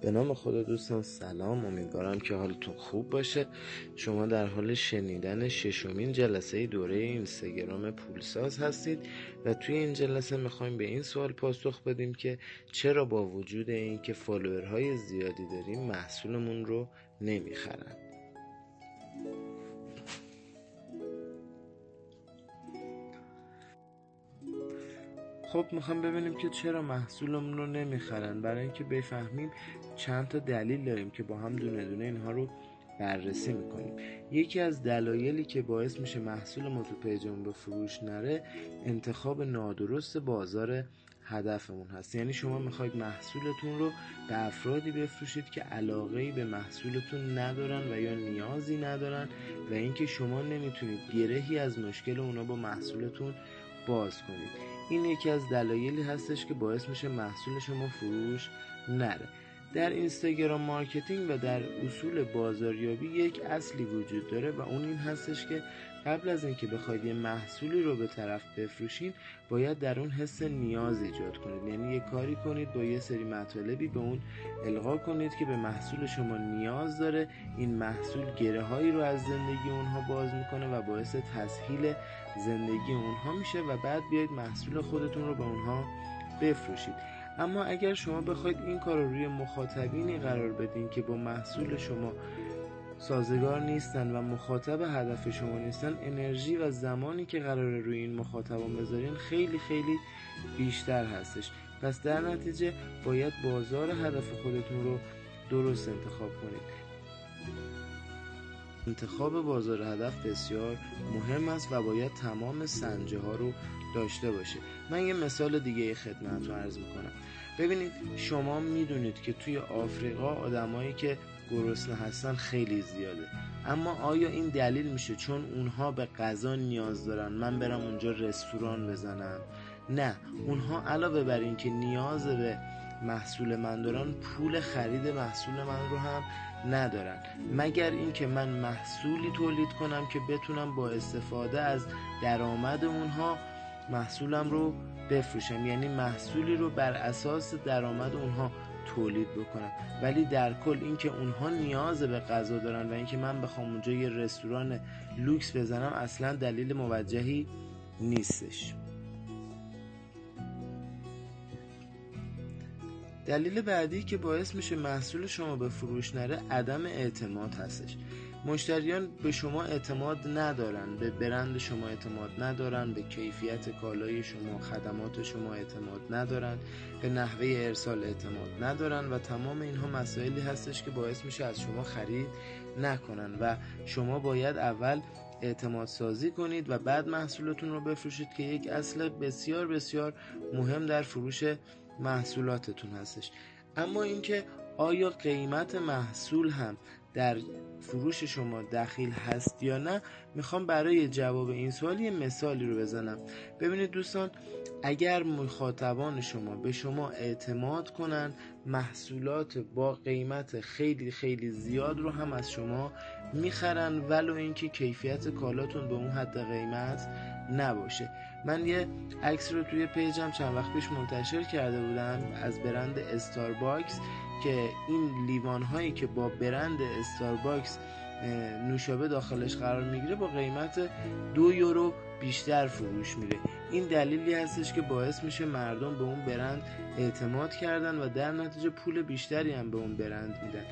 به نام خدا دوستان سلام. امیدوارم که حالتون خوب باشه. شما در حال شنیدن ششمین جلسه دوره اینستاگرام پولساز هستید و توی این جلسه می‌خوایم به این سوال پاسخ بدیم که چرا با وجود اینکه فالوورهای زیادی داریم محصولمون رو نمی‌خرن خب می‌خوام ببینیم که چرا محصولمون رو نمی‌خرن. برای اینکه بفهمیم چند تا دلیل داریم که با هم دونه دونه اینها رو بررسی می‌کنیم. یکی از دلایلی که باعث میشه محصول ما تو پیجمون به فروش نره انتخاب نادرست بازار هدفمون هست. یعنی شما می‌خواید محصولتون رو به افرادی بفروشید که علاقه به محصولتون ندارن و یا نیازی ندارن و اینکه شما نمی‌تونید گرهی از مشکل اونا با محصولتون باز کنید. این یکی از دلایلی هستش که باعث میشه محصول شما فروش نره. در اینستاگرام marketing و در اصول بازاریابی یک اصلی وجود داره و اون این هستش که قبل از اینکه بخواید یه محصولی رو به طرف بفروشین باید در اون حس نیاز ایجاد کنید. یعنی یه کاری کنید با یه سری مطالبی به اون القا کنید که به محصول شما نیاز داره. این محصول گره هایی رو از زندگی اونها باز می‌کنه و باعث تسهیل زندگی اونها میشه و بعد بیاید محصول خودتون رو به اونها بفروشید. اما اگر شما بخواید این کار رو روی مخاطبینی قرار بدین که با محصول شما سازگار نیستن و مخاطب هدف شما نیستن انرژی و زمانی که قراره روی این مخاطبان بذارین خیلی خیلی بیشتر هستش. پس در نتیجه باید بازار هدف خودتون رو درست انتخاب کنید. انتخاب بازار هدف بسیار مهم است و باید تمام سنجه ها رو داشته باشه. من یه مثال دیگه خدمت رو عرض می‌کنم. ببینید شما می‌دونید که توی آفریقا آدمایی که گرسنه هستن خیلی زیاده. اما آیا این دلیل میشه چون اونها به غذا نیاز دارن؟ من برم اونجا رستوران بزنم. نه اونها علاوه بر اینکه نیاز به محصول من دارن پول خرید محصول من رو هم ندارن. مگر اینکه من محصولی تولید کنم که بتونم با استفاده از درآمد اونها محصولم رو بفروشم؟ یعنی محصولی رو بر اساس درآمد اونها تولید بکنم. ولی در کل اینکه اونها نیاز به غذا دارن و اینکه من بخوام اونجا یه رستوران لوکس بزنم اصلا دلیل موجهی نیستش. دلیل بعدی که باعث میشه محصول شما به فروش نره عدم اعتماد هستش. مشتریان به شما اعتماد ندارن به برند شما اعتماد ندارن به کیفیت کالای شما خدمات شما اعتماد ندارن به نحوه ارسال اعتماد ندارن و تمام اینها مسائلی هستش که باعث میشه از شما خرید نکنن و شما باید اول اعتماد سازی کنید و بعد محصولتون رو بفروشید که یک اصل بسیار بسیار مهم در فروش محصولاتتون هستش. اما اینکه آیا قیمت محصول هم در فروش شما دخیل هست یا نه می‌خوام برای جواب این سوال یه مثالی رو بزنم. ببینید دوستان اگر مخاطبان شما به شما اعتماد کنن محصولات با قیمت خیلی خیلی زیاد رو هم از شما می‌خرن ولو اینکه کیفیت کالاتون به اون حد قیمت نباشه. من یه عکس رو توی page م چند وقت پیش منتشر کرده بودم از برند استارباکس که این لیوان هایی که با برند استارباکس نوشابه داخلش قرار می‌گیره با قیمت دو یورو بیشتر فروش میره. این دلیلی هستش که باعث میشه مردم به اون برند اعتماد کردن و در نتیجه پول بیشتری هم به اون برند میدن.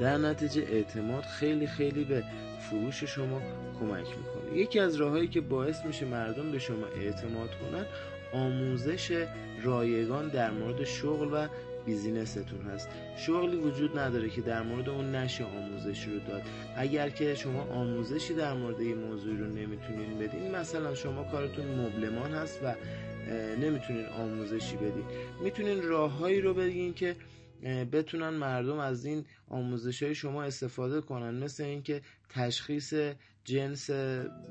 در نتیجه اعتماد خیلی خیلی به فروش شما کمک می‌کنه. یکی از راههایی که باعث میشه مردم به شما اعتماد کنن آموزش رایگان در مورد شغل و بیزینستون هست. شغلی وجود نداره که در مورد اون نشه آموزش رو داد. اگر که شما آموزشی در مورد این موضوع رو نمی‌تونین بدین مثلا شما کارتون مبلمان هست و نمی‌تونین آموزشی بدین. می‌تونین راههایی رو بگین که بتونن مردم از این آموزش های شما استفاده کنن. مثل اینکه تشخیص جنس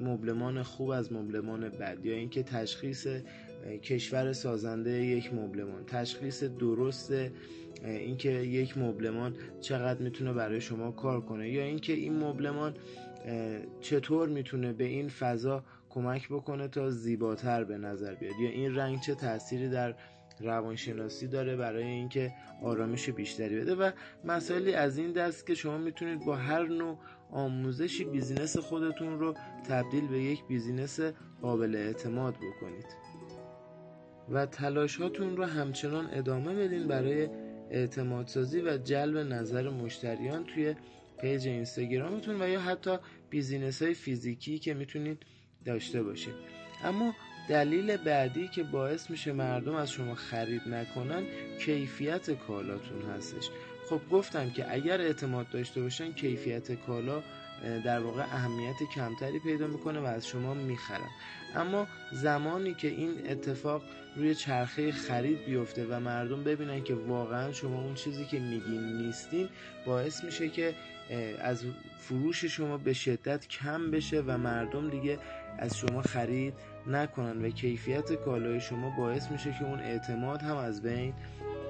مبلمان خوب از مبلمان بد یا اینکه تشخیص کشور سازنده یک مبلمان. تشخیص درست اینکه یک مبلمان چقدر می‌تونه برای شما کار کنه یا اینکه این مبلمان چطور می‌تونه به این فضا کمک بکنه تا زیباتر به نظر بیاد؟ یا این رنگ چه تأثیری در روانشناسی داره برای اینکه آرامش بیشتری بده؟ و مسائلی از این دست که شما می‌تونید با هر نوع آموزشی business خودتون رو تبدیل به یک business قابل اعتماد بکنید. و تلاش هاتون رو همچنان ادامه بدین برای اعتمادسازی و جلب نظر مشتریان توی page اینستاگرامتون و یا حتی business های فیزیکی که می‌تونید داشته باشید اما دلیل بعدی که باعث میشه مردم از شما خرید نکنن کیفیت کالاتون هستش. خب گفتم که اگر اعتماد داشته باشن کیفیت کالا در واقع اهمیت کمتری پیدا می‌کنه و از شما می‌خرن. اما زمانی که این اتفاق روی چرخه خرید بیفته و مردم ببینن که واقعا شما اون چیزی که میگین نیستین باعث میشه که از فروش شما به شدت کم بشه و مردم دیگه از شما خرید نکنن و کیفیت کالای شما باعث میشه که اون اعتماد هم از بین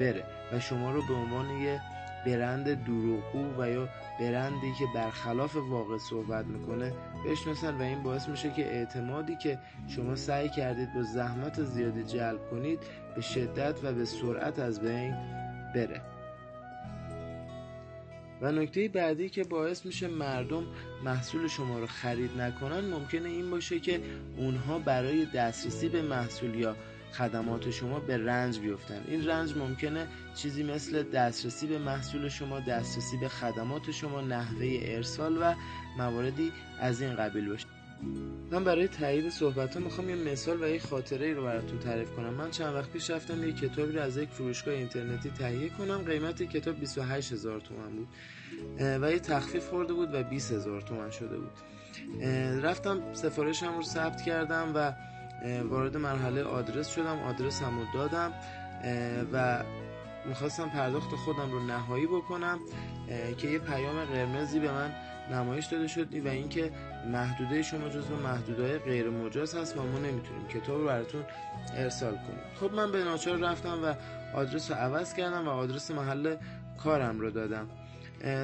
بره و شما رو به عنوان یه برند دروغگو و یا برندی که برخلاف واقع صحبت می‌کنه بشناسن و این باعث میشه که اعتمادی که شما سعی کردید با زحمت زیادی جلب کنید به شدت و به سرعت از بین بره. و نکته بعدی که باعث میشه مردم محصول شما رو خرید نکنن ممکنه این باشه که اونها برای دسترسی به محصول یا خدمات شما به رنج بیفتن. این رنج ممکنه چیزی مثل دسترسی به محصول شما دسترسی به خدمات شما نحوه ارسال و مواردی از این قبیل باشه. من برای تایید صحبت ها می‌خوام یه مثال و یه خاطره ای رو براتون تعریف کنم. من چند وقت پیش رفتم یه کتابی رو از یک فروشگاه اینترنتی تهیه کنم. قیمت کتاب 28 هزار تومن بود. و یه تخفیف خورده بود و 20 هزار تومن شده بود. رفتم سفارشم رو ثبت کردم و وارد مرحله آدرس شدم آدرس هم رو دادم و می‌خواستم پرداخت خودم رو نهایی بکنم که یه پیام قرمزی به من نمایش داده شد و اینکه محدوده شما جزو محدوده غیر مجاز هست و ما نمی‌تونیم کتاب رو براتون ارسال کنیم. خب من به ناچار رفتم و آدرس رو عوض کردم و آدرس محل کارم رو دادم.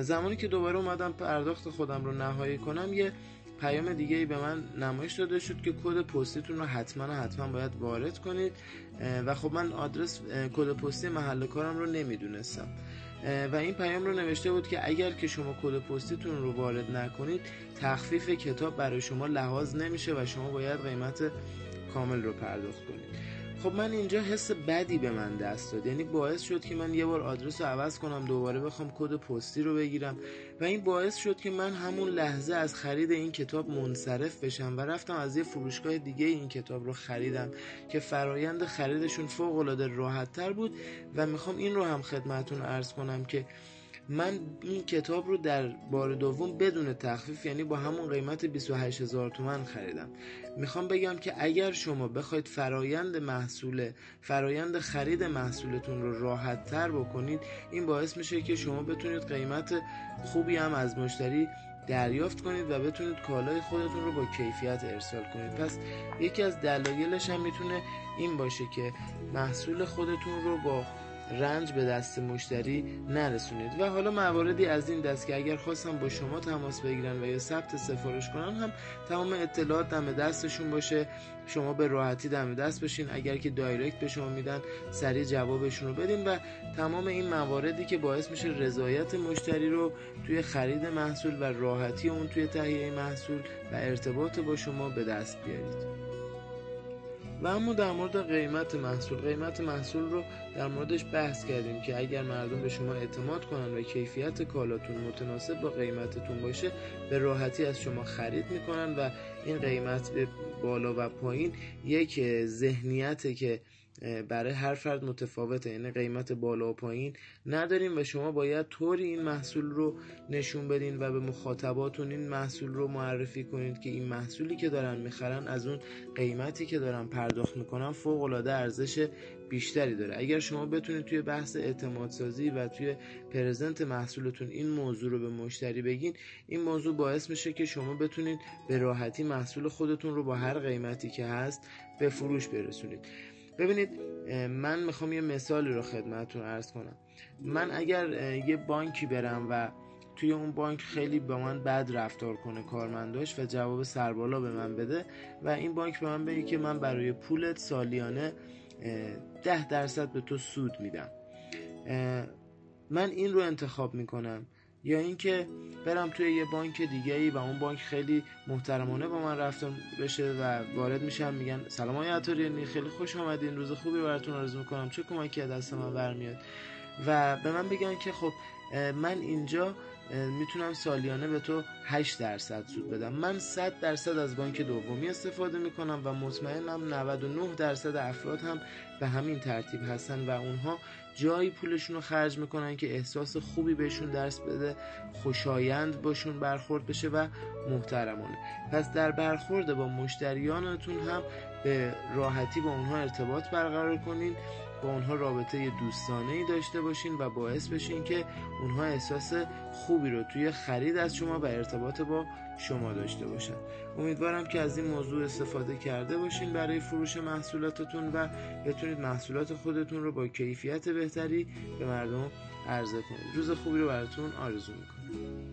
زمانی که دوباره اومدم پرداخت خودم رو نهایی کنم یه پیام دیگه ای به من نمایش داده شد که کد پستیتون رو حتما حتما باید وارد کنید و خب من آدرس کد پستی محل کارم رو نمی‌دونستم. و این پیام رو نوشته بود که اگر که شما کد پستیتون رو وارد نکنید تخفیف کتاب برای شما لحاظ نمیشه و شما باید قیمت کامل رو پرداخت کنید. خب من اینجا حس بدی به من دست داد. یعنی باعث شد که من یه بار آدرس رو عوض کنم دوباره بخوام کد پستی رو بگیرم. و این باعث شد که من همون لحظه از خرید این کتاب منصرف بشم و رفتم از یه فروشگاه دیگه این کتاب رو خریدم که فرایند خریدشون فوق العاده راحت بود و می‌خوام این رو هم خدمتون ارز کنم که من این کتاب رو در بار دوم بدون تخفیف یعنی با همون قیمت 28 هزار تومن خریدم. می‌خوام بگم که اگر شما بخواید فرایند محصول فرایند خرید محصولتون رو راحت تر بکنید این باعث میشه که شما بتونید قیمت خوبی هم از مشتری دریافت کنید و بتونید کالای خودتون رو با کیفیت ارسال کنید. پس یکی از دلایلش هم می‌تونه این باشه که محصول خودتون رو با رنج به دست مشتری نرسونید. و حالا مواردی از این دست که اگر خواستم با شما تماس بگیرن و یا ثبت سفارش کنن هم تمام اطلاعات دم دستشون باشه. شما به راحتی دم دست بشین. اگر که دایرکت به شما میدن سریع جوابشون رو بدین. و تمام این مواردی که باعث میشه رضایت مشتری رو توی خرید محصول و راحتی اون توی تهیه محصول و ارتباط با شما به دست بیارید. و اما در مورد قیمت محصول قیمت محصول رو در موردش بحث کردیم که اگر مردم به شما اعتماد کنن و کیفیت کالاتون متناسب با قیمتتون باشه به راحتی از شما خرید می‌کنن و این قیمت بالا و پایین یک ذهنیته که برای هر فرد متفاوته یعنی قیمت بالا و پایین نداریم و شما باید طوری این محصول رو نشون بدین و به مخاطباتون این محصول رو معرفی کنید که این محصولی که دارن می‌خرن از اون قیمتی که دارن پرداخت می‌کنن فوق العاده ارزش بیشتری داره. اگر شما بتونید توی بحث اعتماد سازی و توی پرزنت محصولتون این موضوع رو به مشتری بگین این موضوع باعث میشه که شما بتونید به راحتی محصول خودتون رو با هر قیمتی که هست به فروش برسونید. ببینید من می‌خوام یه مثالی رو خدمتتون ارز کنم. من اگر یه بانکی برم و توی اون بانک خیلی به من بد رفتار کنه کارمنداش و جواب سربالا به من بده و این بانک به من بگه که من برای پولت سالیانه ده درصد به تو سود میدم. من این رو انتخاب می‌کنم. یا اینکه برم توی یه بانک دیگه ای و اون بانک خیلی محترمانه با من رفتار بشه و وارد میشم میگن سلام های عطاریانی خیلی خوش آمدین روز خوبی براتون آرزو می‌کنم چه کمکی از دست من برمیاد؟ و به من بگن که خب من اینجا می‌تونم سالیانه به تو 8 درصد سود بدم. من 100 درصد از بانک دومی استفاده می‌کنم و مطمئنم 99 درصد افراد هم به همین ترتیب هستن و اونها جایی پولشون رو خرج می‌کنن که احساس خوبی بهشون درس بده خوشایند باشون برخورد بشه و محترمانه. پس در برخورد با مشتریانتون هم به راحتی با اونها ارتباط برقرار کنین. با اونها رابطه دوستانه ای داشته باشین و باعث بشین که اونها احساس خوبی رو توی خرید از شما و ارتباط با شما داشته باشن. امیدوارم که از این موضوع استفاده کرده باشین برای فروش محصولاتتون و بتونید محصولات خودتون رو با کیفیت بهتری به مردم عرضه کنید. روز خوبی رو براتون آرزو می‌کنم.